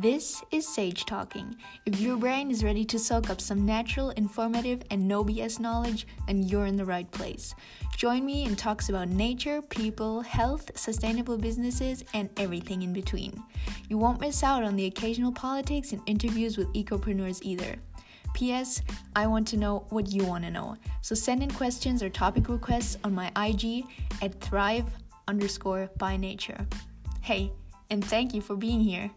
This is Sage Talking. If your brain is ready to soak up some natural, informative, and no BS knowledge, then you're in the right place. Join me in talks about nature, people, health, sustainable businesses, and everything in between. You won't miss out on the occasional politics and interviews with ecopreneurs either. P.S. I want to know what you want to know. So send in questions or topic requests on my IG at thrive underscore by nature. Hey, and thank you for being here.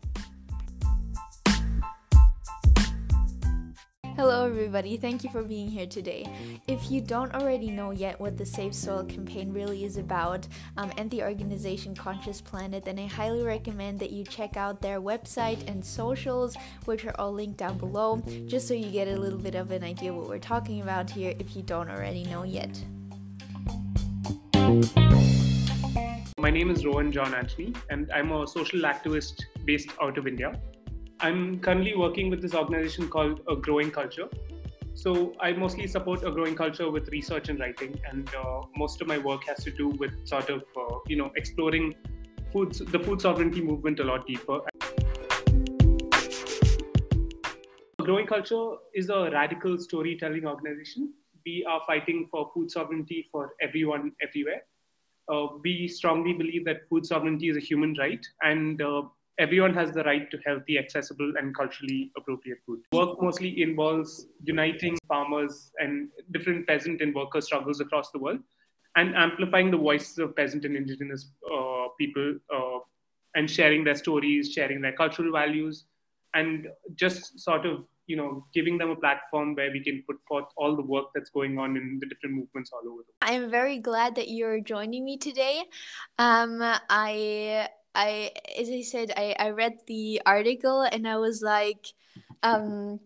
Hello, everybody. Thank you for being here today. If you don't already know yet what the Save Soil campaign really is about um, and the organization Conscious Planet, then I highly recommend that you check out their website and socials, which are all linked down below, just so you get a little bit of an idea what we're talking about here if you don't already know yet. My name is Rohan John Anthony, and I'm a social activist based out of India. I'm currently working with this organization called A Growing Culture. So I mostly support a growing culture with research and writing, and uh, most of my work has to do with sort of uh, you know exploring foods, the food sovereignty movement a lot deeper. Growing culture is a radical storytelling organization. We are fighting for food sovereignty for everyone, everywhere. Uh, we strongly believe that food sovereignty is a human right, and uh, everyone has the right to healthy, accessible, and culturally appropriate food. Work mostly involves uniting farmers and different peasant and worker struggles across the world and amplifying the voices of peasant and indigenous uh, people uh, and sharing their stories, sharing their cultural values, and just sort of you know giving them a platform where we can put forth all the work that's going on in the different movements all over the world. I'm very glad that you're joining me today. Um, I I, as I said, I, I read the article and I was like, um,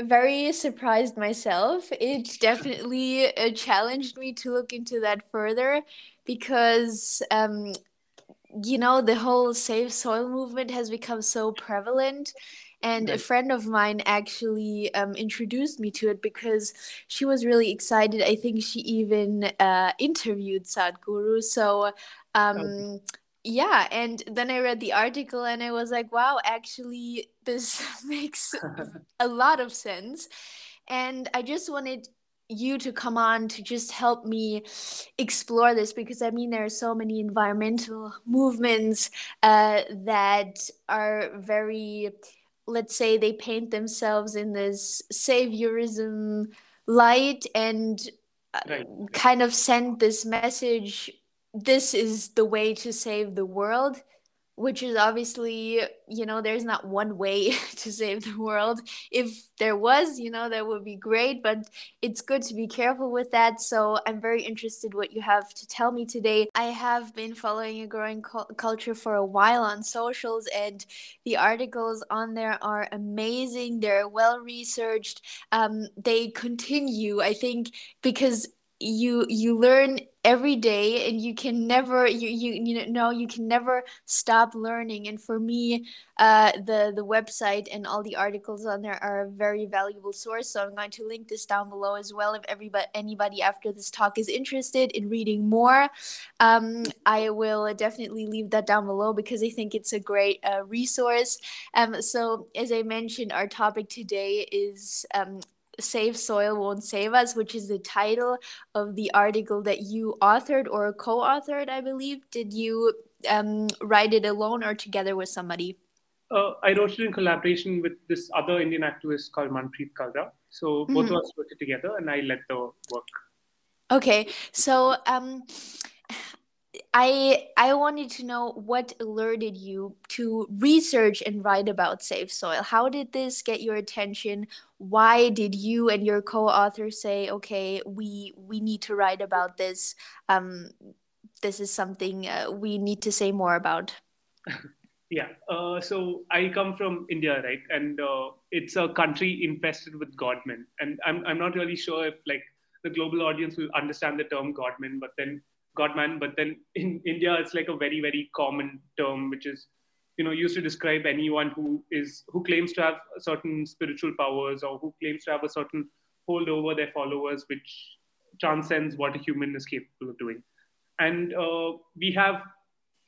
very surprised myself. It definitely uh, challenged me to look into that further because, um, you know, the whole Save Soil movement has become so prevalent. And a friend of mine actually um, introduced me to it because she was really excited. I think she even uh, interviewed Sadhguru. So, um, okay yeah and then i read the article and i was like wow actually this makes a lot of sense and i just wanted you to come on to just help me explore this because I mean there are so many environmental movements uh, that are very, let's say, they paint themselves in this saviorism light and uh, right. kind of send this message this is the way to save the world which is obviously you know there's not one way to save the world. If there was you know that would be great but it's good to be careful with that. So i'm very interested what you have to tell me today. I have been following a growing cu- culture for a while on socials and the articles on there are amazing. They're well researched. Um, they continue i think because you you learn every day and you can never you you you know you can never stop learning. And for me uh the the website and all the articles on there are a very valuable source. So i'm going to link this down below as well if everybody anybody after this talk is interested in reading more. Um i will definitely leave that down below because i think it's a great uh, resource. Um so as i mentioned our topic today is um Save Soil Won't Save Us, which is the title of the article that you authored or co authored, I believe. Did you um, write it alone or together with somebody? Uh, I wrote it in collaboration with this other Indian activist called Manpreet Kalra. So both mm-hmm. of us wrote it together and I led the work. Okay. So, um, I I wanted to know what alerted you to research and write about Save Soil. How did this get your attention? Why did you and your co-author say, "Okay, we we need to write about this. Um, this is something uh, we need to say more about." yeah. Uh, so I come from India, right, and uh, it's a country infested with godmen, and I'm I'm not really sure if like the global audience will understand the term godmen, but then godman but then in india it's like a very very common term which is you know used to describe anyone who is who claims to have certain spiritual powers or who claims to have a certain hold over their followers which transcends what a human is capable of doing and uh, we have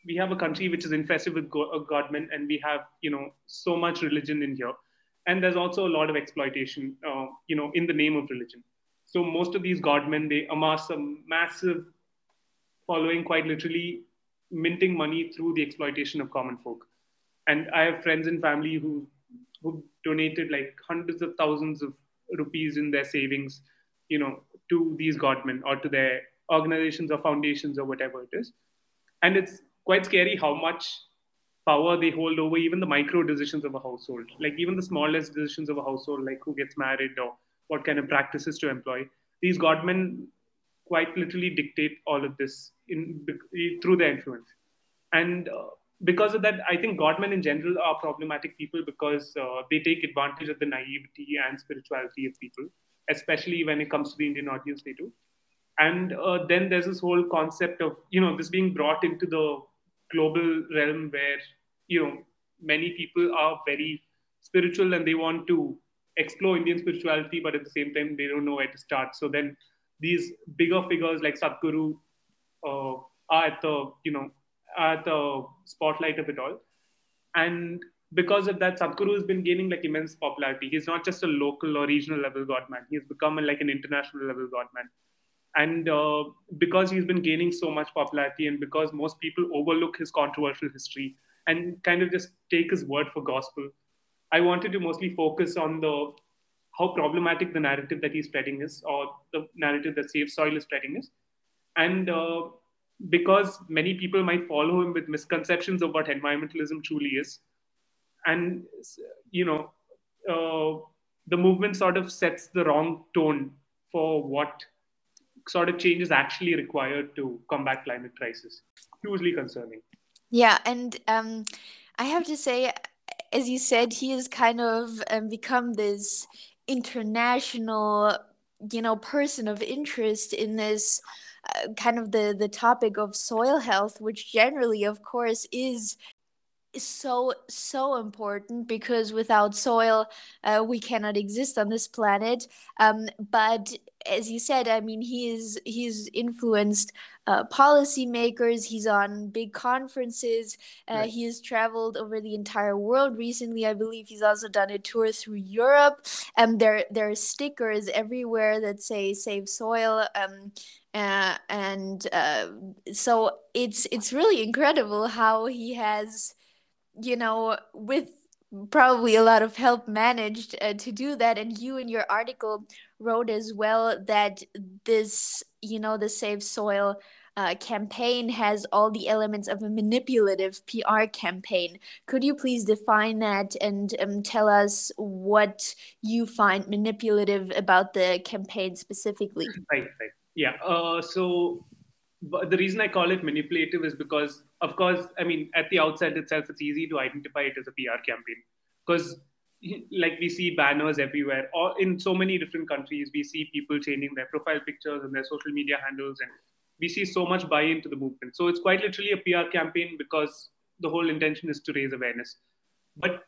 we have a country which is infested with go- uh, godmen, and we have you know so much religion in here, and there's also a lot of exploitation, uh, you know, in the name of religion. So most of these godmen they amass a massive following, quite literally minting money through the exploitation of common folk. And I have friends and family who who donated like hundreds of thousands of rupees in their savings, you know, to these godmen or to their organizations or foundations or whatever it is. And it's quite scary how much power they hold over even the micro decisions of a household, like even the smallest decisions of a household, like who gets married or what kind of practices to employ. These godmen quite literally dictate all of this in through their influence. And uh, because of that, I think godmen in general are problematic people because uh, they take advantage of the naivety and spirituality of people, especially when it comes to the Indian audience. They do, and uh, then there's this whole concept of you know this being brought into the global realm where you know many people are very spiritual and they want to explore Indian spirituality, but at the same time they don't know where to start. So then these bigger figures like Sadhguru uh, are at the you know at the spotlight of it all. And because of that, Sadhguru has been gaining like immense popularity. He's not just a local or regional level godman. He's become a, like an international level godman. And uh, because he's been gaining so much popularity, and because most people overlook his controversial history and kind of just take his word for gospel, I wanted to mostly focus on the how problematic the narrative that he's spreading is, or the narrative that Save Soil is spreading is, and uh, because many people might follow him with misconceptions of what environmentalism truly is. And you know uh, the movement sort of sets the wrong tone for what sort of change is actually required to combat climate crisis. Hugely concerning. Yeah and um, i have to say as you said he has kind of um, become this international you know person of interest in this uh, kind of the the topic of soil health which generally of course is so so important because without soil uh, we cannot exist on this planet. Um, but as you said i mean he he's he's influenced uh, policymakers. He's on big conferences. Uh, right. he has traveled over the entire world recently. I believe he's also done a tour through europe. And there there are stickers everywhere that say save soil. Um, uh, and uh, so it's it's really incredible how he has you know, with probably a lot of help managed uh, to do that and you in your article wrote as well that this you know the save soil uh, campaign has all the elements of a manipulative pr campaign. Could you please define that and um, tell us what you find manipulative about the campaign specifically? Right right. Yeah uh, so the reason I call it manipulative is because, of course, I mean, at the outset itself, it's easy to identify it as a PR campaign because, like, we see banners everywhere, or in so many different countries, we see people changing their profile pictures and their social media handles, and we see so much buy into the movement. So it's quite literally a PR campaign because the whole intention is to raise awareness. But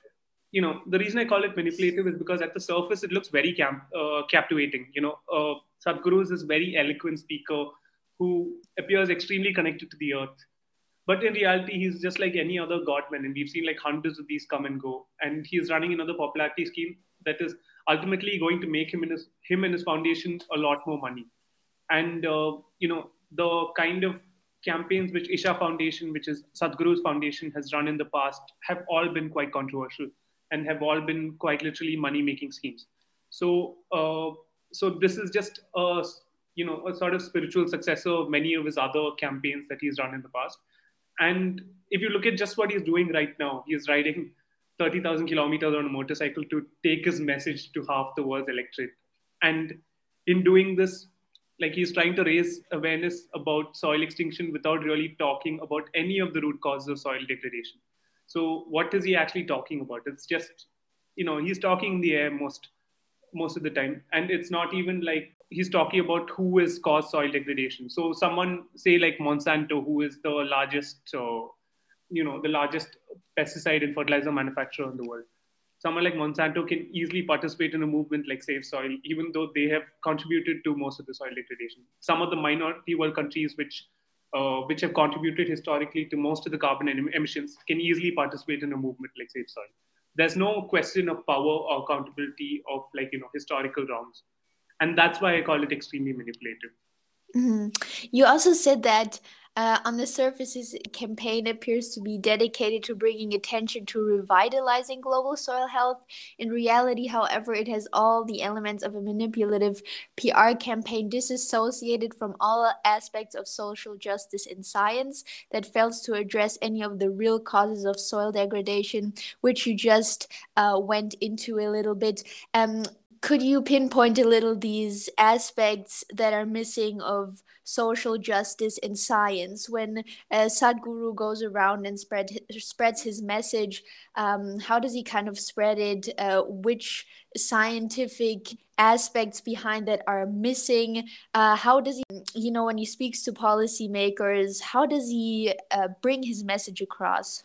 you know, the reason I call it manipulative is because at the surface it looks very uh, captivating. You know, uh, Sadhguru is this very eloquent speaker who appears extremely connected to the earth. But in reality, he's just like any other godman, and we've seen like hundreds of these come and go. And he's running another popularity scheme that is ultimately going to make him and his him and his foundation a lot more money. And uh, you know the kind of campaigns which Isha Foundation, which is Sadhguru's foundation, has run in the past, have all been quite controversial and have all been quite literally money-making schemes. So, uh, so this is just a you know a sort of spiritual successor of many of his other campaigns that he's run in the past. And if you look at just what he's doing right now he's riding 30,000 kilometers on a motorcycle to take his message to half the world's electorate. And in doing this like he's trying to raise awareness about soil extinction without really talking about any of the root causes of soil degradation. So what is he actually talking about? It's just you know he's talking in the air most most of the time. And it's not even like he's talking about who has caused soil degradation. So someone say like Monsanto, who is the largest, uh, you know, the largest pesticide and fertilizer manufacturer in the world. Someone like Monsanto can easily participate in a movement like Save Soil, even though they have contributed to most of the soil degradation. Some of the minority world countries which uh, which have contributed historically to most of the carbon emissions, can easily participate in a movement like Save Soil. There's no question of power or accountability of like you know historical wrongs, and that's why I call it extremely manipulative. Mm-hmm. You also said that uh, on the surface, campaign appears to be dedicated to bringing attention to revitalizing global soil health. In reality, however, it has all the elements of a manipulative PR campaign disassociated from all aspects of social justice and science that fails to address any of the real causes of soil degradation, which you just uh, went into a little bit. Um, could you pinpoint a little these aspects that are missing of social justice in science? When uh, sadhguru goes around and spread spreads his message um, how does he kind of spread it? Uh, which scientific aspects behind that are missing? Uh, how does he you know when he speaks to policymakers how does he uh, bring his message across?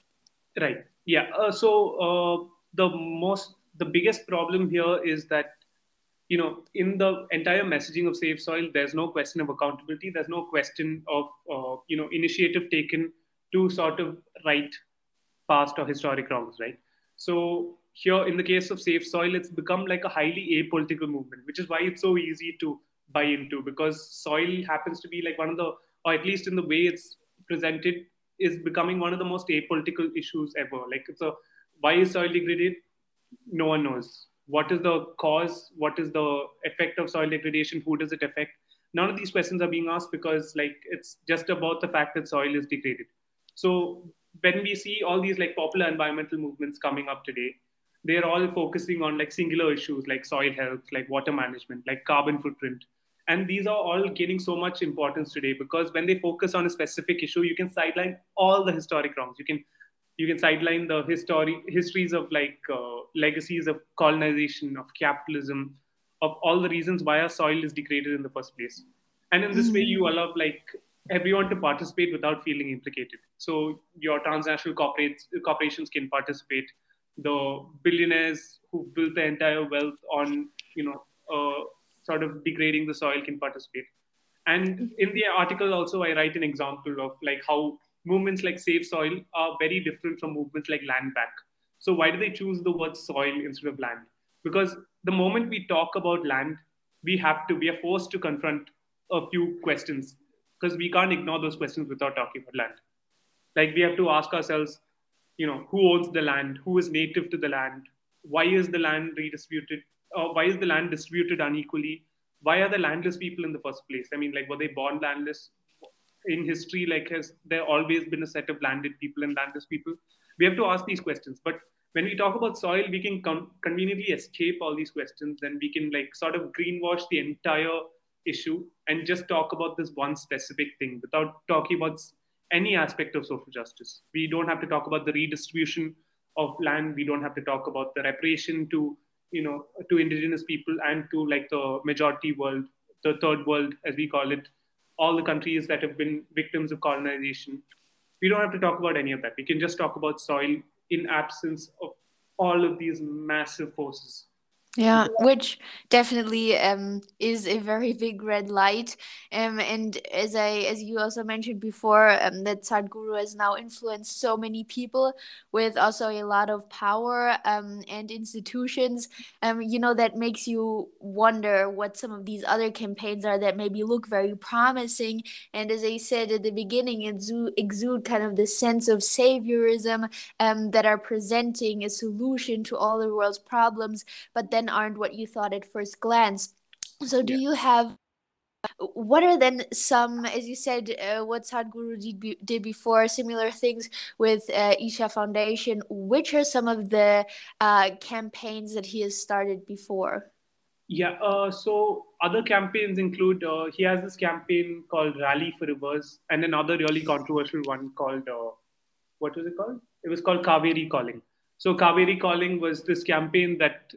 Right. Yeah. Uh, so uh, the most the biggest problem here is that you know, in the entire messaging of Save Soil, there's no question of accountability. There's no question of, uh, you know, initiative taken to sort of right past or historic wrongs, right? So here, in the case of Save Soil, it's become like a highly apolitical movement, which is why it's so easy to buy into because soil happens to be like one of the, or at least in the way it's presented, is becoming one of the most apolitical issues ever. Like it's a, why is soil degraded? No one knows what is the cause what is the effect of soil degradation who does it affect? None of these questions are being asked because like it's just about the fact that soil is degraded. So when we see all these like popular environmental movements coming up today they're all focusing on like singular issues like soil health like water management like carbon footprint. And these are all gaining so much importance today because when they focus on a specific issue you can sideline all the historic wrongs. You can you can sideline the history histories of like uh, legacies of colonization of capitalism of all the reasons why our soil is degraded in the first place and in this mm-hmm. way you mm. allow like everyone to participate without feeling implicated so your transnational corporates corporations can participate the billionaires who built their entire wealth on you know uh, sort of degrading the soil can participate and in the article also i write an example of like how movements like Save Soil are very different from movements like Land Back. So why do they choose the word soil instead of land? Because the moment we talk about land, we have to, we are forced to confront a few questions because we can't ignore those questions without talking about land. Like we have to ask ourselves, you know, who owns the land? Who is native to the land? Why is the land redistributed? Or why is the land distributed unequally? Why are the landless people in the first place? I mean, like, were they born landless? In history, like has there always been a set of landed people and landless people? We have to ask these questions. But when we talk about soil, we can con- conveniently escape all these questions and we can like sort of greenwash the entire issue and just talk about this one specific thing without talking about any aspect of social justice. We don't have to talk about the redistribution of land. We don't have to talk about the reparation to you know to indigenous people and to like the majority world, the third world as we call it, all the countries that have been victims of colonization. We don't have to talk about any of that. We can just talk about soil in absence of all of these massive forces yeah, which definitely um, is a very big red light. Um, and as I, as you also mentioned before, um, that Sadhguru has now influenced so many people with also a lot of power um, and institutions. Um, you know that makes you wonder what some of these other campaigns are that maybe look very promising. And as I said at the beginning, exude, exude kind of the sense of saviorism um, that are presenting a solution to all the world's problems, but then aren't what you thought at first glance. So, do yeah. you have what are then some, as you said, uh, what Sadhguru did, be, did before, similar things with uh, Isha Foundation? Which are some of the uh, campaigns that he has started before? Yeah, uh, so other campaigns include uh, he has this campaign called Rally for Rivers, and another really controversial one called uh, what was it called? It was called Kaveri Calling. So Kaveri Calling was this campaign that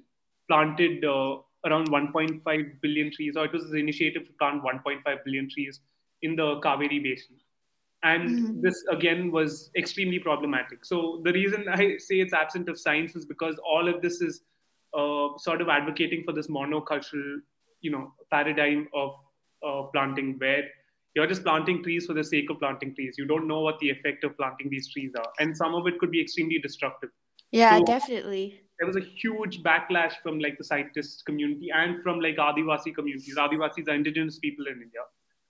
planted uh, around 1.5 billion trees, or it was an initiative to plant 1.5 billion trees in the Kaveri Basin. And mm-hmm. this again was extremely problematic. So the reason I say it's absent of science is because all of this is uh, sort of advocating for this monocultural, you know, paradigm of uh, planting, where you're just planting trees for the sake of planting trees you don't know what the effect of planting these trees are and some of it could be extremely destructive yeah so definitely there was a huge backlash from like the scientist community and from like adivasi communities. Adivasis are indigenous people in india.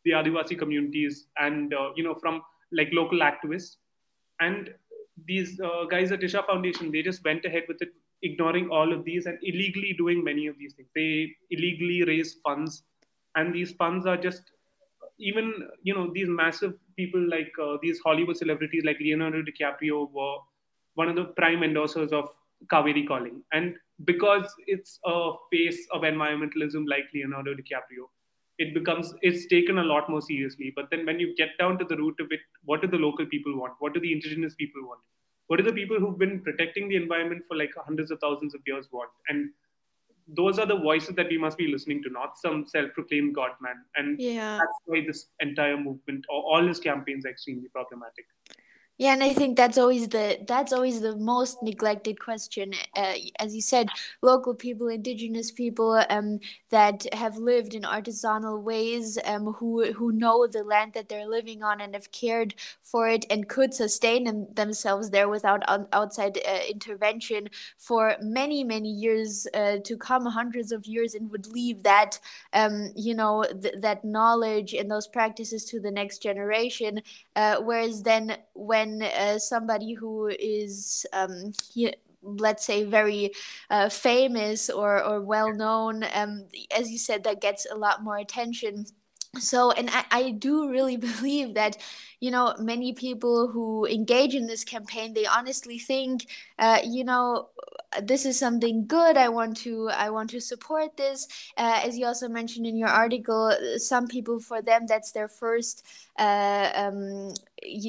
The adivasi communities and uh, you know from like local activists. And these uh, guys at isha foundation they just went ahead with it ignoring all of these and illegally doing many of these things. They illegally raise funds. And these funds are just even you know these massive people like uh, these Hollywood celebrities like Leonardo DiCaprio were one of the prime endorsers of Kaveri Calling, and because it's a face of environmentalism like Leonardo DiCaprio, it becomes it's taken a lot more seriously. But then when you get down to the root of it, what do the local people want? What do the indigenous people want? What do the people who've been protecting the environment for like hundreds of thousands of years want? And those are the voices that we must be listening to, not some self-proclaimed godman. And yeah. that's why this entire movement or all his campaigns are extremely problematic. Yeah, and I think that's always the that's always the most neglected question. Uh, as you said, local people, indigenous people um, that have lived in artisanal ways, um, who who know the land that they're living on and have cared for it and could sustain them, themselves there without un- outside uh, intervention for many many years uh, to come, hundreds of years, and would leave that um, you know th- that knowledge and those practices to the next generation. Uh, whereas then when uh, somebody who is um, he, let's say very uh, famous or, or well known um, as you said that gets a lot more attention. So and I, I do really believe that you know many people who engage in this campaign they honestly think uh, you know this is something good. I want to i want to support this. Uh, as you also mentioned in your article some people for them that's their first uh, um,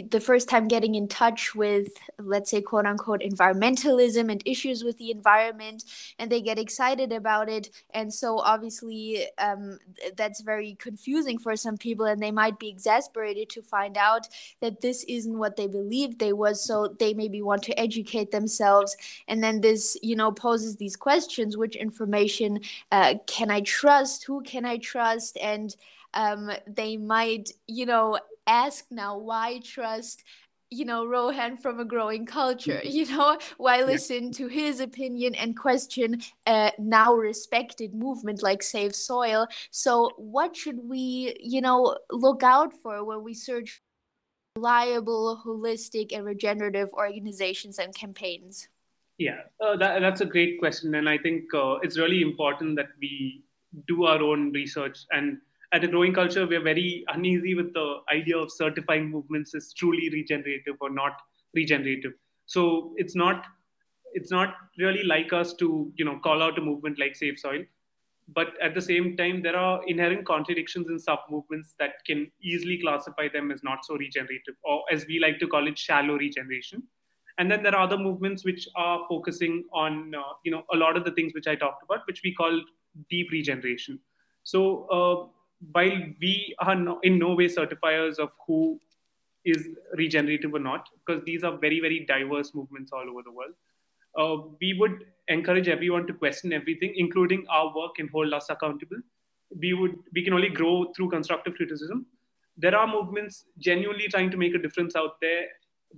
the first time getting in touch with let's say quote unquote environmentalism and issues with the environment and they get excited about it. And so obviously um, that's very confusing for some people and they might be exasperated to find out that this isn't what they believed they was. So they maybe want to educate themselves. And then this you know poses these questions which information uh, can i trust? Who can i trust? And um, they might you know ask now why trust you know rohan from a growing culture? You know why listen yeah. to his opinion and question a now respected movement like save soil? So what should we you know look out for when we search reliable holistic and regenerative organizations and campaigns? Yeah, uh, that, that's a great question, and I think uh, it's really important that we do our own research. And at a growing culture, we're very uneasy with the idea of certifying movements as truly regenerative or not regenerative. So it's not it's not really like us to you know call out a movement like Save Soil, but at the same time, there are inherent contradictions in sub movements that can easily classify them as not so regenerative, or as we like to call it, shallow regeneration. And then there are other movements which are focusing on uh, you know a lot of the things which i talked about which we call deep regeneration. So uh, while we are no, in no way certifiers of who is regenerative or not because these are very very diverse movements all over the world uh, we would encourage everyone to question everything including our work and hold us accountable. We would we can only grow through constructive criticism. There are movements genuinely trying to make a difference out there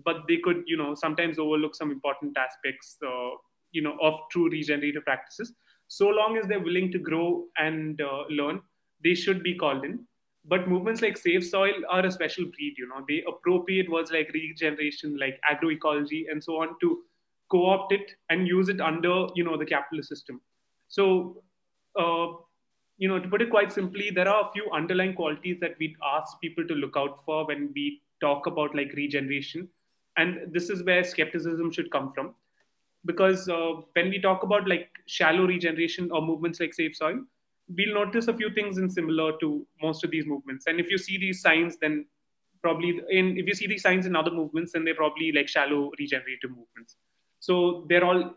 but they could you know sometimes overlook some important aspects uh, you know of true regenerative practices. So long as they're willing to grow and uh, learn they should be called in. But movements like save soil are a special breed you know. They appropriate words like regeneration like agroecology and so on to co-opt it and use it under you know the capitalist system. So uh, you know to put it quite simply there are a few underlying qualities that we ask people to look out for when we talk about like regeneration. And this is where skepticism should come from. Because uh, when we talk about like shallow regeneration or movements like save soil we'll notice a few things in similar to most of these movements. And if you see these signs then probably in if you see these signs in other movements then they're probably like shallow regenerative movements. So they're all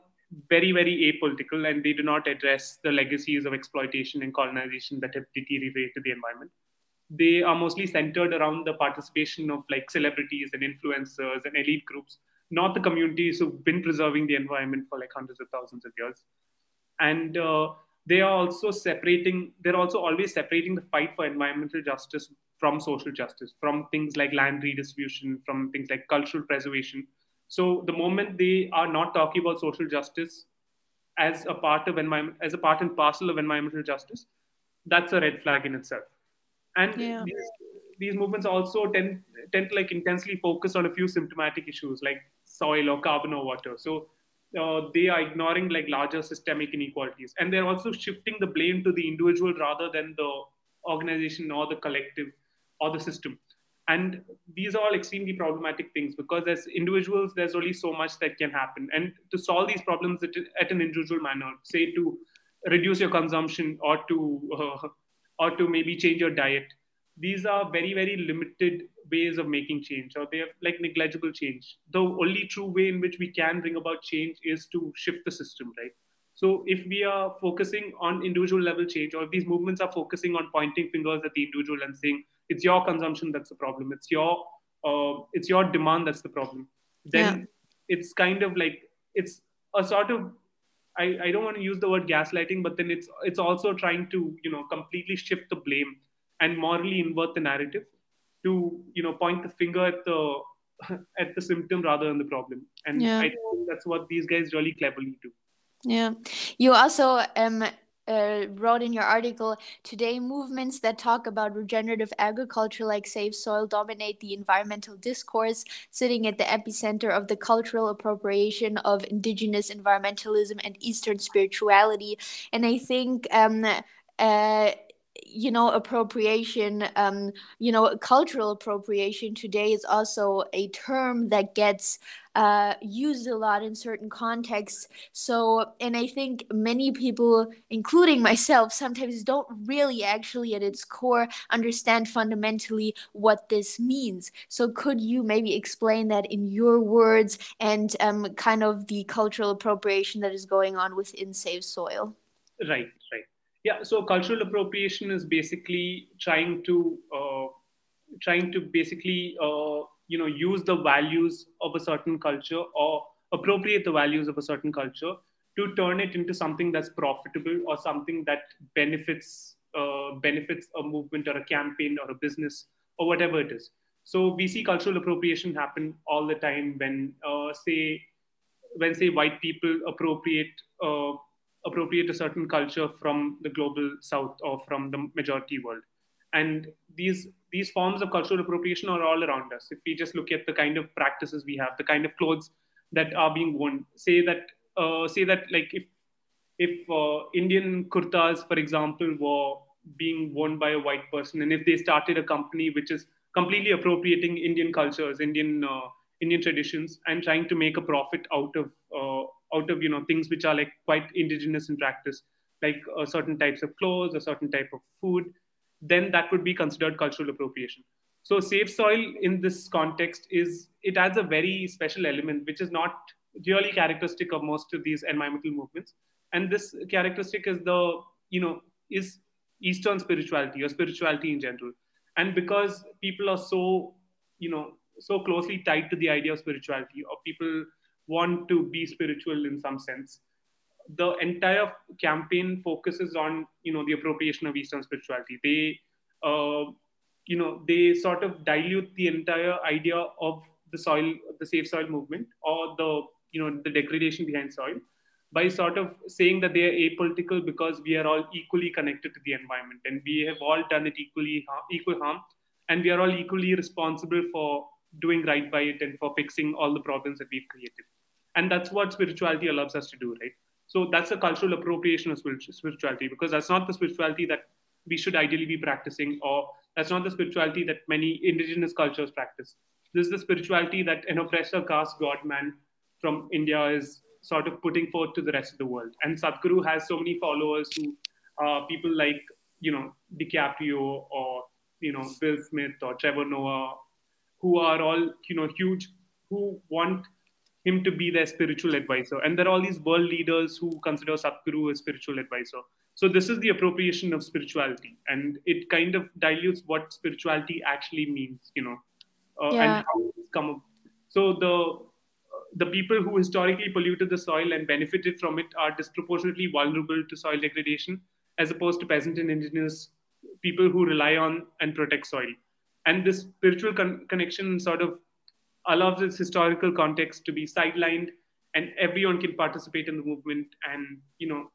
very very apolitical and they do not address the legacies of exploitation and colonization that have deteriorated the environment. They are mostly centered around the participation of like celebrities and influencers and elite groups, not the communities who've been preserving the environment for like hundreds of thousands of years. And uh, they are also separating, they're also always separating the fight for environmental justice from social justice, from things like land redistribution, from things like cultural preservation. So the moment they are not talking about social justice as a part of environment, as a part and parcel of environmental justice, that's a red flag in itself. And yeah. these, these movements also tend tend to like intensely focus on a few symptomatic issues like soil or carbon or water. So uh, they are ignoring like larger systemic inequalities, and they're also shifting the blame to the individual rather than the organization or the collective or the system. And these are all extremely problematic things because as individuals, there's only so much that can happen. And to solve these problems at, at an individual manner, say to reduce your consumption or to uh, or to maybe change your diet, these are very very limited ways of making change or they're like negligible change. The only true way in which we can bring about change is to shift the system right? So if we are focusing on individual level change or if these movements are focusing on pointing fingers at the individual and saying it's your consumption that's the problem. It's your uh, it's your demand that's the problem then yeah. it's kind of like it's a sort of I, I don't want to use the word gaslighting but then it's it's also trying to you know completely shift the blame and morally invert the narrative to you know point the finger at the at the symptom rather than the problem. And yeah. i think that's what these guys really cleverly do. Yeah. You also um uh, wrote in your article today movements that talk about regenerative agriculture like save soil dominate the environmental discourse sitting at the epicenter of the cultural appropriation of indigenous environmentalism and eastern spirituality. And i think um, uh, you know appropriation um you know cultural appropriation today is also a term that gets uh, used a lot in certain contexts. So and i think many people including myself sometimes don't really actually at its core understand fundamentally what this means. So could you maybe explain that in your words and um, kind of the cultural appropriation that is going on within save soil? Right right yeah, so cultural appropriation is basically trying to uh, trying to basically uh, you know use the values of a certain culture or appropriate the values of a certain culture to turn it into something that's profitable or something that benefits uh, benefits a movement or a campaign or a business or whatever it is. So we see cultural appropriation happen all the time when uh, say when say white people appropriate uh, appropriate a certain culture from the global south or from the majority world. And these these forms of cultural appropriation are all around us. If we just look at the kind of practices we have the kind of clothes that are being worn say that uh, say that like if if uh, indian kurtas for example were being worn by a white person and if they started a company which is completely appropriating indian cultures indian uh, indian traditions and trying to make a profit out of uh, out of you know things which are like quite indigenous in practice like uh, certain types of clothes a certain type of food then that would be considered cultural appropriation. So save soil in this context is it adds a very special element which is not really characteristic of most of these environmental movements. And this characteristic is the you know is eastern spirituality or spirituality in general. And because people are so you know so closely tied to the idea of spirituality or people want to be spiritual in some sense. The entire campaign focuses on you know the appropriation of eastern spirituality. They uh, you know they sort of dilute the entire idea of the soil the save soil movement or the you know the degradation behind soil by sort of saying that they are apolitical because we are all equally connected to the environment and we have all done it equally equal harm and we are all equally responsible for doing right by it and for fixing all the problems that we've created. And that's what spirituality allows us to do right? So that's a cultural appropriation of spirituality because that's not the spirituality that we should ideally be practicing or that's not the spirituality that many indigenous cultures practice. This is the spirituality that an oppressor caste god man from india is sort of putting forth to the rest of the world. And sadhguru has so many followers who are people like you know DiCaprio or you know Will Smith or Trevor Noah who are all you know huge who want him to be their spiritual advisor. And there are all these world leaders who consider Sadhguru a spiritual advisor. So this is the appropriation of spirituality, and it kind of dilutes what spirituality actually means, you know, uh, yeah. and how it's come up. So the the people who historically polluted the soil and benefited from it are disproportionately vulnerable to soil degradation, as opposed to peasant and indigenous people who rely on and protect soil. And this spiritual con- connection sort of allows this historical context to be sidelined and everyone can participate in the movement and you know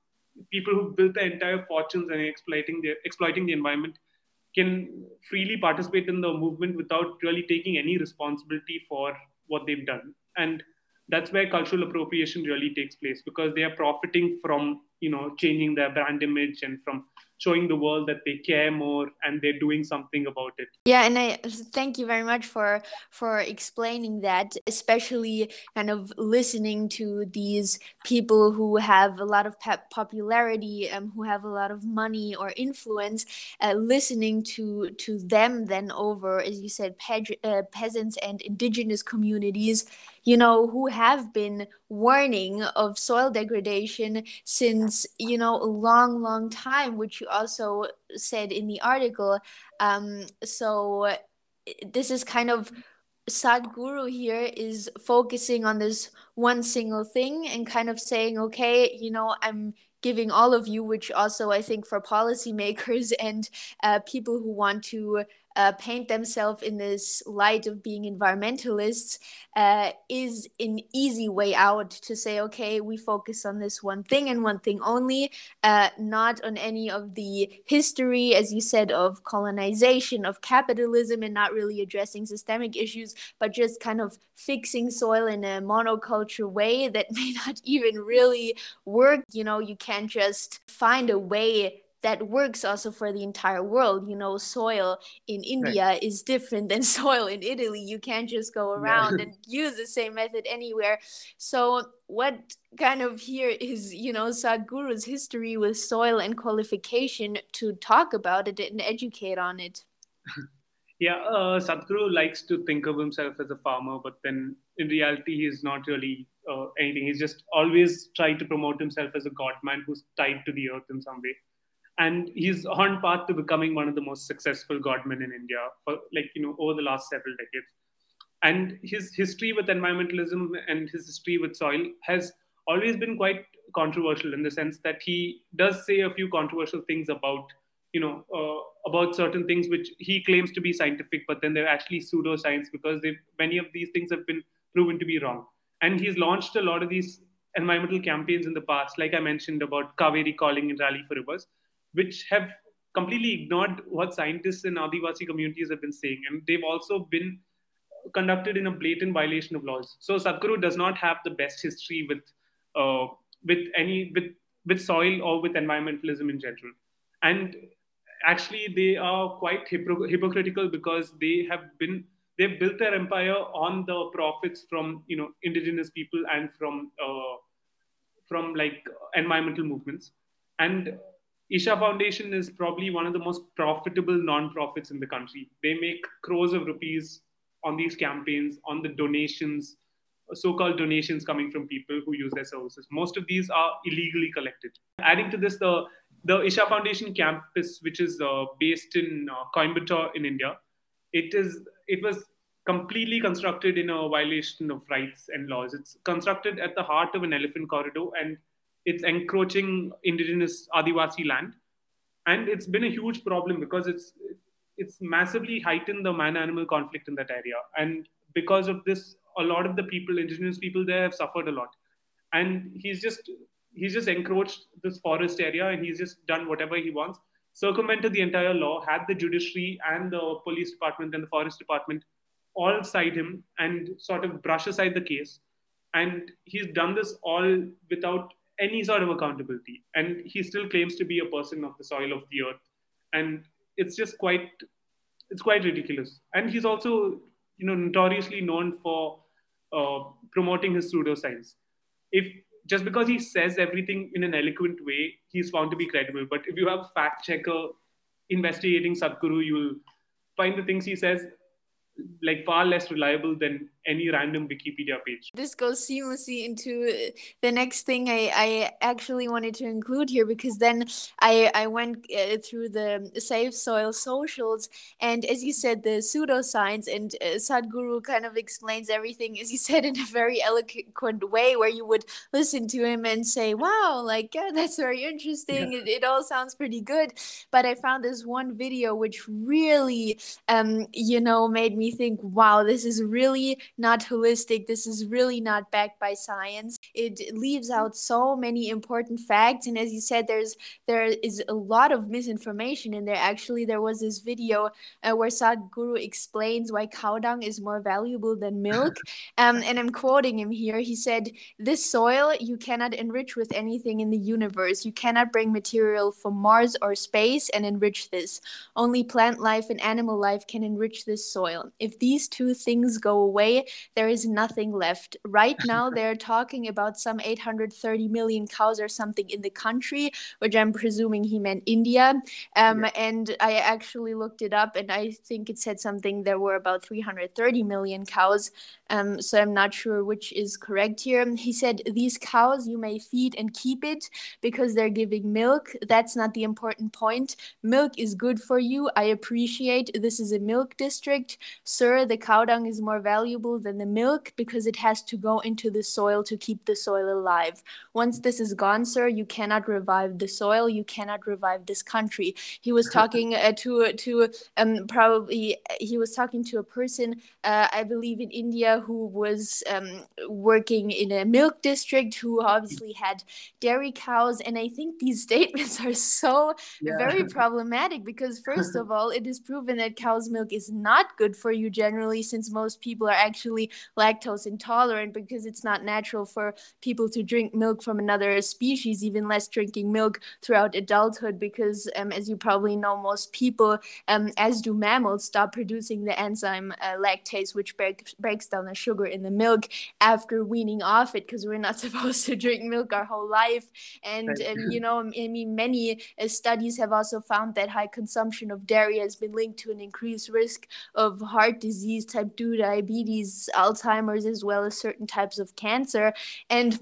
people who built their entire fortunes and exploiting the exploiting the environment can freely participate in the movement without really taking any responsibility for what they've done. And that's where cultural appropriation really takes place because they are profiting from you know changing their brand image and from showing the world that they care more and they're doing something about it. Yeah and i thank you very much for for explaining that especially kind of listening to these people who have a lot of popularity and um, who have a lot of money or influence uh, listening to to them then over as you said pe- uh, peasants and indigenous communities you know, who have been warning of soil degradation since, you know, a long, long time, which you also said in the article. Um, so this is kind of Sadhguru here is focusing on this one single thing and kind of saying, okay, you know, I'm giving all of you, which also I think for policymakers and uh, people who want to uh, paint themselves in this light of being environmentalists uh, is an easy way out to say, okay, we focus on this one thing and one thing only, uh, not on any of the history, as you said, of colonization, of capitalism, and not really addressing systemic issues, but just kind of fixing soil in a monoculture way that may not even really work. You know, you can't just find a way that works also for the entire world. You know, soil in India right. is different than soil in Italy. You can't just go around yeah. and use the same method anywhere. So, what kind of here is, you know, Sadhguru's history with soil and qualification to talk about it and educate on it? Yeah, uh, Sadhguru likes to think of himself as a farmer, but then in reality, he's not really uh, anything. He's just always tried to promote himself as a god man who's tied to the earth in some way and he's on path to becoming one of the most successful godmen in India for like you know over the last several decades. And his history with environmentalism and his history with soil has always been quite controversial in the sense that he does say a few controversial things about you know uh, about certain things which he claims to be scientific, but then they're actually pseudoscience because many of these things have been proven to be wrong. And he's launched a lot of these environmental campaigns in the past, like I mentioned about Kaveri calling in Rally for Rivers which have completely ignored what scientists in Adivasi communities have been saying. And they've also been conducted in a blatant violation of laws. So Sadhguru does not have the best history with uh, with any with with soil or with environmentalism in general. And actually, they are quite hypocr- hypocritical because they have been they've built their empire on the profits from you know indigenous people and from uh, from like environmental movements. And Isha Foundation is probably one of the most profitable non-profits in the country. They make crores of rupees on these campaigns, on the donations, so-called donations coming from people who use their services. Most of these are illegally collected. Adding to this, the the Isha Foundation campus, which is uh, based in uh, Coimbatore in India, it is it was completely constructed in a violation of rights and laws. It's constructed at the heart of an elephant corridor and it's encroaching indigenous Adivasi land. And it's been a huge problem because it's it's massively heightened the man-animal conflict in that area. And because of this, a lot of the people, indigenous people there have suffered a lot. And he's just he's just encroached this forest area and he's just done whatever he wants, circumvented the entire law, had the judiciary and the police department and the forest department all side him and sort of brush aside the case. And he's done this all without any sort of accountability. And he still claims to be a person of the soil of the earth. And it's just quite it's quite ridiculous. And he's also, you know, notoriously known for uh, promoting his pseudoscience. If just because he says everything in an eloquent way, he's found to be credible. But if you have a fact checker investigating Sadhguru, you'll find the things he says like far less reliable than any random Wikipedia page. This goes seamlessly into the next thing I, I actually wanted to include here because then I, I went uh, through the Save Soil socials and as you said, the pseudoscience and uh, Sadhguru kind of explains everything, as you said, in a very eloquent way where you would listen to him and say, wow, like, yeah, that's very interesting. Yeah. It, it all sounds pretty good. But I found this one video which really, um, you know, made me think, wow, this is really not holistic. This is really not backed by science. It leaves out so many important facts. And as you said, there's there is a lot of misinformation in there. Actually, there was this video uh, where Sadhguru explains why cow dung is more valuable than milk. um, and I'm quoting him here. He said, This soil you cannot enrich with anything in the universe. You cannot bring material from Mars or space and enrich this. Only plant life and animal life can enrich this soil. If these two things go away, there is nothing left. Right now, they're talking about some 830 million cows or something in the country, which I'm presuming he meant India. Um, yeah. And I actually looked it up, and I think it said something there were about 330 million cows. Um, so I'm not sure which is correct here. He said, These cows you may feed and keep it because they're giving milk. That's not the important point. Milk is good for you. I appreciate this is a milk district. Sir, the cow dung is more valuable than the milk because it has to go into the soil to keep the soil alive. Once this is gone, sir, you cannot revive the soil. You cannot revive this country. He was talking uh, to to um probably he was talking to a person uh, I believe in India who was um, working in a milk district who obviously had dairy cows and I think these statements are so yeah. very problematic because first of all it is proven that cow's milk is not good for you generally since most people are actually lactose intolerant because it's not natural for people to drink milk from another species, even less drinking milk throughout adulthood. Because, um, as you probably know, most people, um, as do mammals, stop producing the enzyme uh, lactase, which break, breaks down the sugar in the milk after weaning off it, because we're not supposed to drink milk our whole life. And, um, you know, I mean, many uh, studies have also found that high consumption of dairy has been linked to an increased risk of heart disease, type 2 diabetes, Alzheimer's, as well as certain types of cancer. And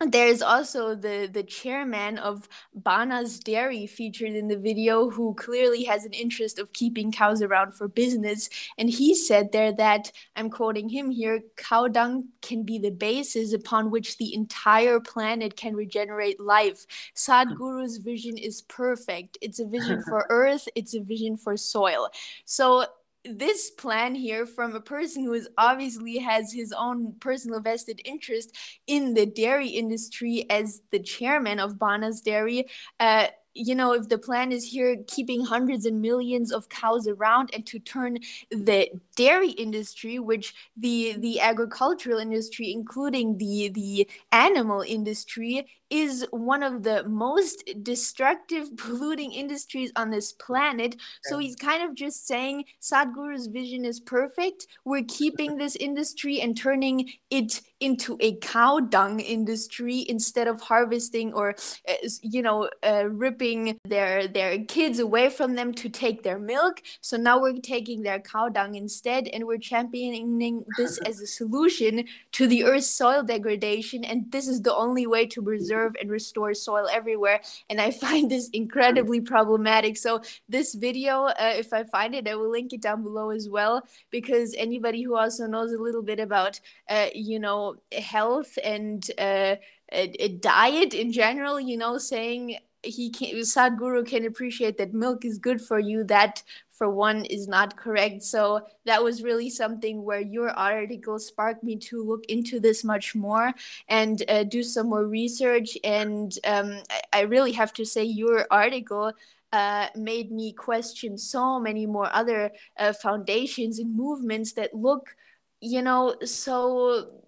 there's also the the chairman of Banas Dairy featured in the video who clearly has an interest of keeping cows around for business. And he said there that I'm quoting him here cow dung can be the basis upon which the entire planet can regenerate life. Sadhguru's vision is perfect. It's a vision for earth. It's a vision for soil. So this plan here from a person who is obviously has his own personal vested interest in the dairy industry as the chairman of Banas Dairy. Uh, you know, if the plan is here keeping hundreds and millions of cows around and to turn the dairy industry, which the the agricultural industry, including the the animal industry, is one of the most destructive, polluting industries on this planet. So he's kind of just saying Sadhguru's vision is perfect. We're keeping this industry and turning it into a cow dung industry instead of harvesting or, uh, you know, uh, ripping their their kids away from them to take their milk. So now we're taking their cow dung instead, and we're championing this as a solution to the Earth's soil degradation. And this is the only way to preserve preserve and restore soil everywhere. And I find this incredibly problematic. So, this video, uh, if I find it, I will link it down below as well, because anybody who also knows a little bit about, uh, you know, health and uh, a, a diet in general, you know, saying he can Sadhguru can appreciate that milk is good for you. That for one is not correct. So that was really something where your article sparked me to look into this much more and uh, do some more research. And um, I, I, really have to say, your article. Uh, made me question so many more other uh, foundations and movements that look, you know, so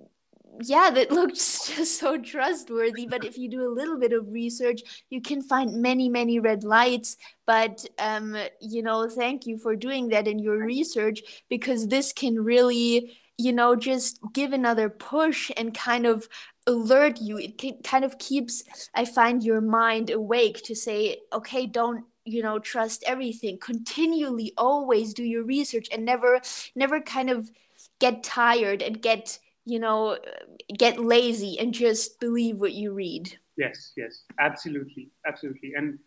yeah, that looks just so trustworthy. But if you do a little bit of research, you can find many, many red lights. But, um, you know, thank you for doing that in your research because this can really, you know, just give another push and kind of alert you. It can, kind of keeps, I find, your mind awake to say, okay, don't you know trust everything continually always do your research and never never kind of get tired and get you know get lazy and just believe what you read. Yes yes. Absolutely. Absolutely. And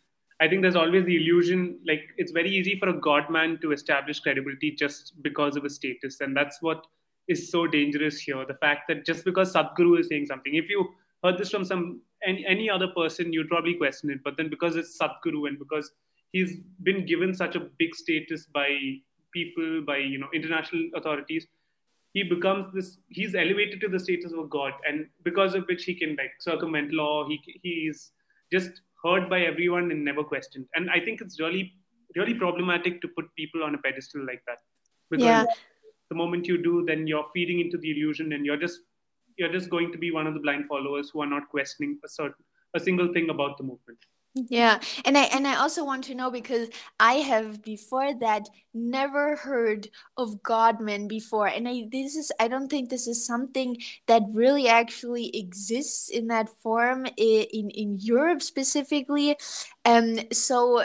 i think there's always the illusion like it's very easy for a godman to establish credibility just because of his status. And that's what is so dangerous here. The fact that just because sadhguru is saying something if you heard this from some any, any other person you'd probably question it. But then because it's sadhguru and because he's been given such a big status by people by you know international authorities he becomes this he's elevated to the status of a god and because of which he can like circumvent law. He he's just heard by everyone and never questioned. And i think it's really really problematic to put people on a pedestal like that. Because yeah. the moment you do then you're feeding into the illusion and you're just you're just going to be one of the blind followers who are not questioning a certain a single thing about the movement. Yeah, and I and I also want to know because I have before that never heard of Godman before, and I this is I don't think this is something that really actually exists in that form in in Europe specifically. Um, so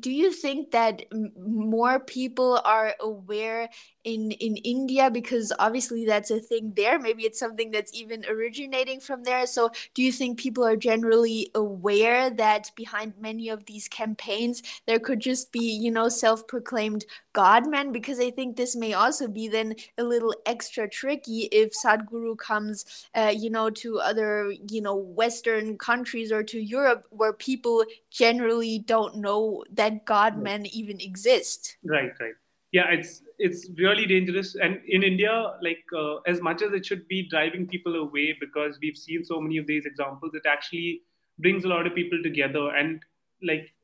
do you think that more people are aware in in India? Because obviously that's a thing there. Maybe it's something that's even originating from there. So do you think people are generally aware that behind many of these campaigns there could just be you know self-proclaimed godmen because I think this may also be then a little extra tricky if Sadhguru comes uh, you know to other you know western countries or to Europe where people generally don't know that god men even exist. Right right. Yeah it's it's really dangerous. And in india like uh, as much as it should be driving people away because we've seen so many of these examples it actually brings a lot of people together. And like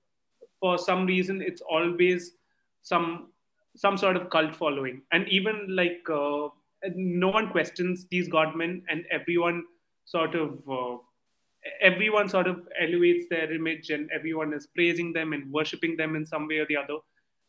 for some reason it's always some some sort of cult following. And even like uh, no one questions these godmen and everyone sort of uh, everyone sort of elevates their image and everyone is praising them and worshiping them in some way or the other.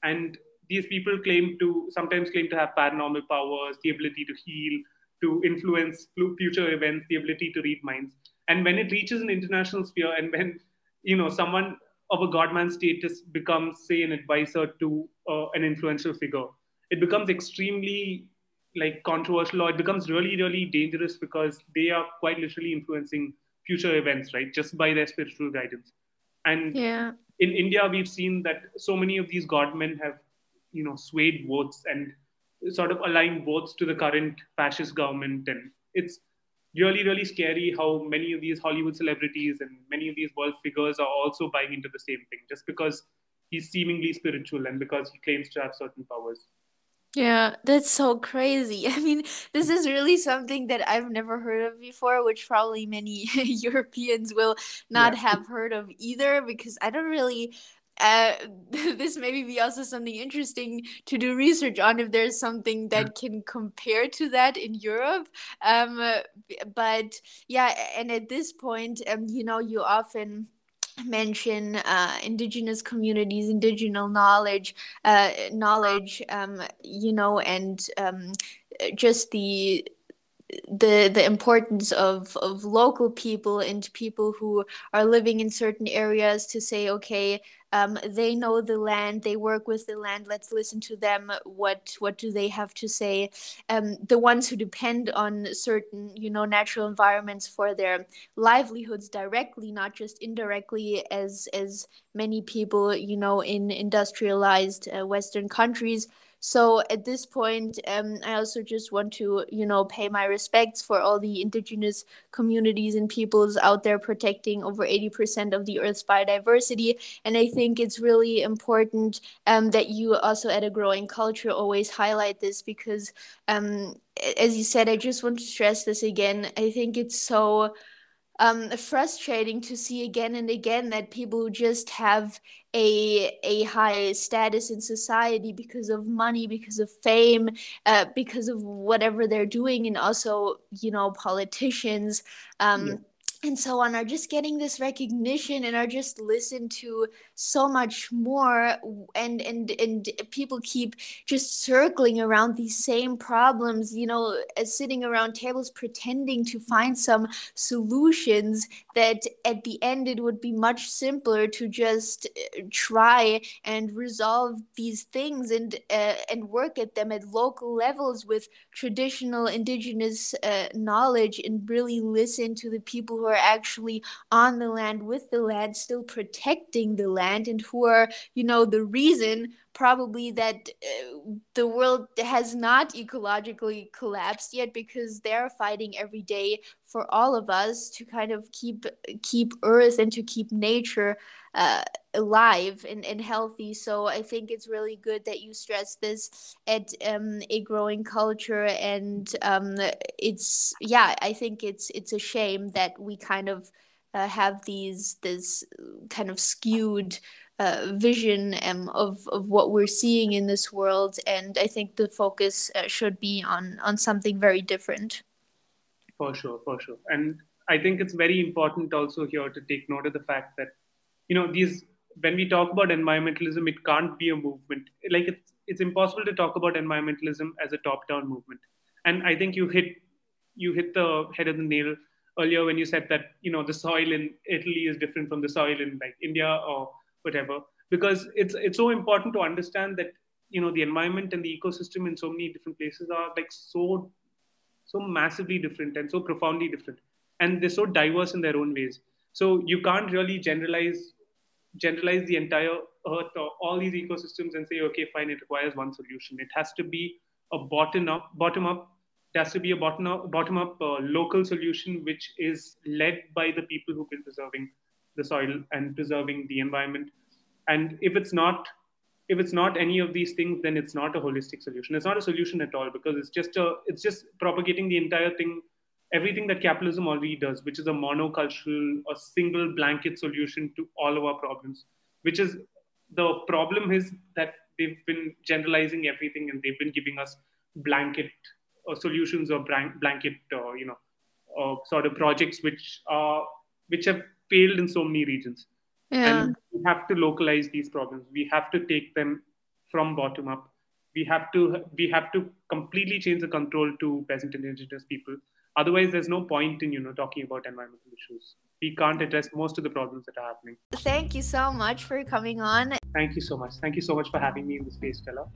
And these people claim to sometimes claim to have paranormal powers the ability to heal to influence future events the ability to read minds. And when it reaches an international sphere and when you know someone of a godman status becomes say an advisor to uh, an influential figure it becomes extremely like controversial or it becomes really really dangerous because they are quite literally influencing future events, right? Just by their spiritual guidance. And yeah. in India, we've seen that so many of these godmen have, you know, swayed votes and sort of aligned votes to the current fascist government. And it's really, really scary how many of these Hollywood celebrities and many of these world figures are also buying into the same thing just because he's seemingly spiritual and because he claims to have certain powers. Yeah, that's so crazy. I mean, this is really something that I've never heard of before, which probably many Europeans will not yeah. have heard of either, because I don't really. Uh, this maybe be also something interesting to do research on if there's something that can compare to that in Europe. Um, but yeah, and at this point, um, you know, you often mention uh, indigenous communities, indigenous knowledge, uh, knowledge, um, you know, and um, just the the the importance of of local people and people who are living in certain areas to say okay um, they know the land they work with the land let's listen to them. What what do they have to say? Um, the ones who depend on certain you know natural environments for their livelihoods directly not just indirectly as as many people you know in industrialized uh, western countries so at this point, um, I also just want to, you know, pay my respects for all the indigenous communities and peoples out there protecting over 80% of the Earth's biodiversity. And I think it's really important um, that you also at a growing culture always highlight this because, um, as you said, I just want to stress this again. I think it's so um, frustrating to see again and again that people just have a a high status in society because of money, because of fame, uh, because of whatever they're doing, and also you know politicians. Um, yeah. And so on are just getting this recognition and are just listened to so much more and and and people keep just circling around these same problems you know sitting around tables pretending to find some solutions that at the end it would be much simpler to just uh, try and resolve these things and uh, and work at them at local levels with traditional indigenous uh, knowledge and really listen to the people who are actually on the land with the land still protecting the land and who are you know the reason probably that uh, the world has not ecologically collapsed yet because they're fighting every day for all of us to kind of keep keep earth and to keep nature uh, alive and, and healthy. So i think it's really good that you stress this at um, a growing culture and um, it's yeah i think it's it's a shame that we kind of uh, have these this kind of skewed uh, vision um, of of what we're seeing in this world, and I think the focus uh, should be on on something very different. For sure, for sure, and I think it's very important also here to take note of the fact that you know these when we talk about environmentalism, it can't be a movement. Like it's it's impossible to talk about environmentalism as a top-down movement. And I think you hit you hit the head of the nail earlier when you said that you know the soil in Italy is different from the soil in like India or whatever. Because it's it's so important to understand that you know the environment and the ecosystem in so many different places are like so so massively different and so profoundly different. And they're so diverse in their own ways. So you can't really generalize generalize the entire earth or all these ecosystems and say okay fine it requires one solution. It has to be a bottom up bottom up it has to be a bottom up bottom up uh, local solution which is led by the people who've been preserving the soil and preserving the environment. And if it's not if it's not any of these things then it's not a holistic solution. It's not a solution at all because it's just a it's just propagating the entire thing everything that capitalism already does which is a monocultural a single blanket solution to all of our problems which is the problem is that they've been generalizing everything and they've been giving us blanket uh, solutions or blanket uh, you know uh, sort of projects which are which have failed in so many regions. Yeah. And we have to localize these problems. We have to take them from bottom up. We have to we have to completely change the control to peasant and indigenous people. Otherwise, there's no point in you know talking about environmental issues. We can't address most of the problems that are happening. Thank you so much for coming on. Thank you so much. Thank you so much for having me in the space, Stella.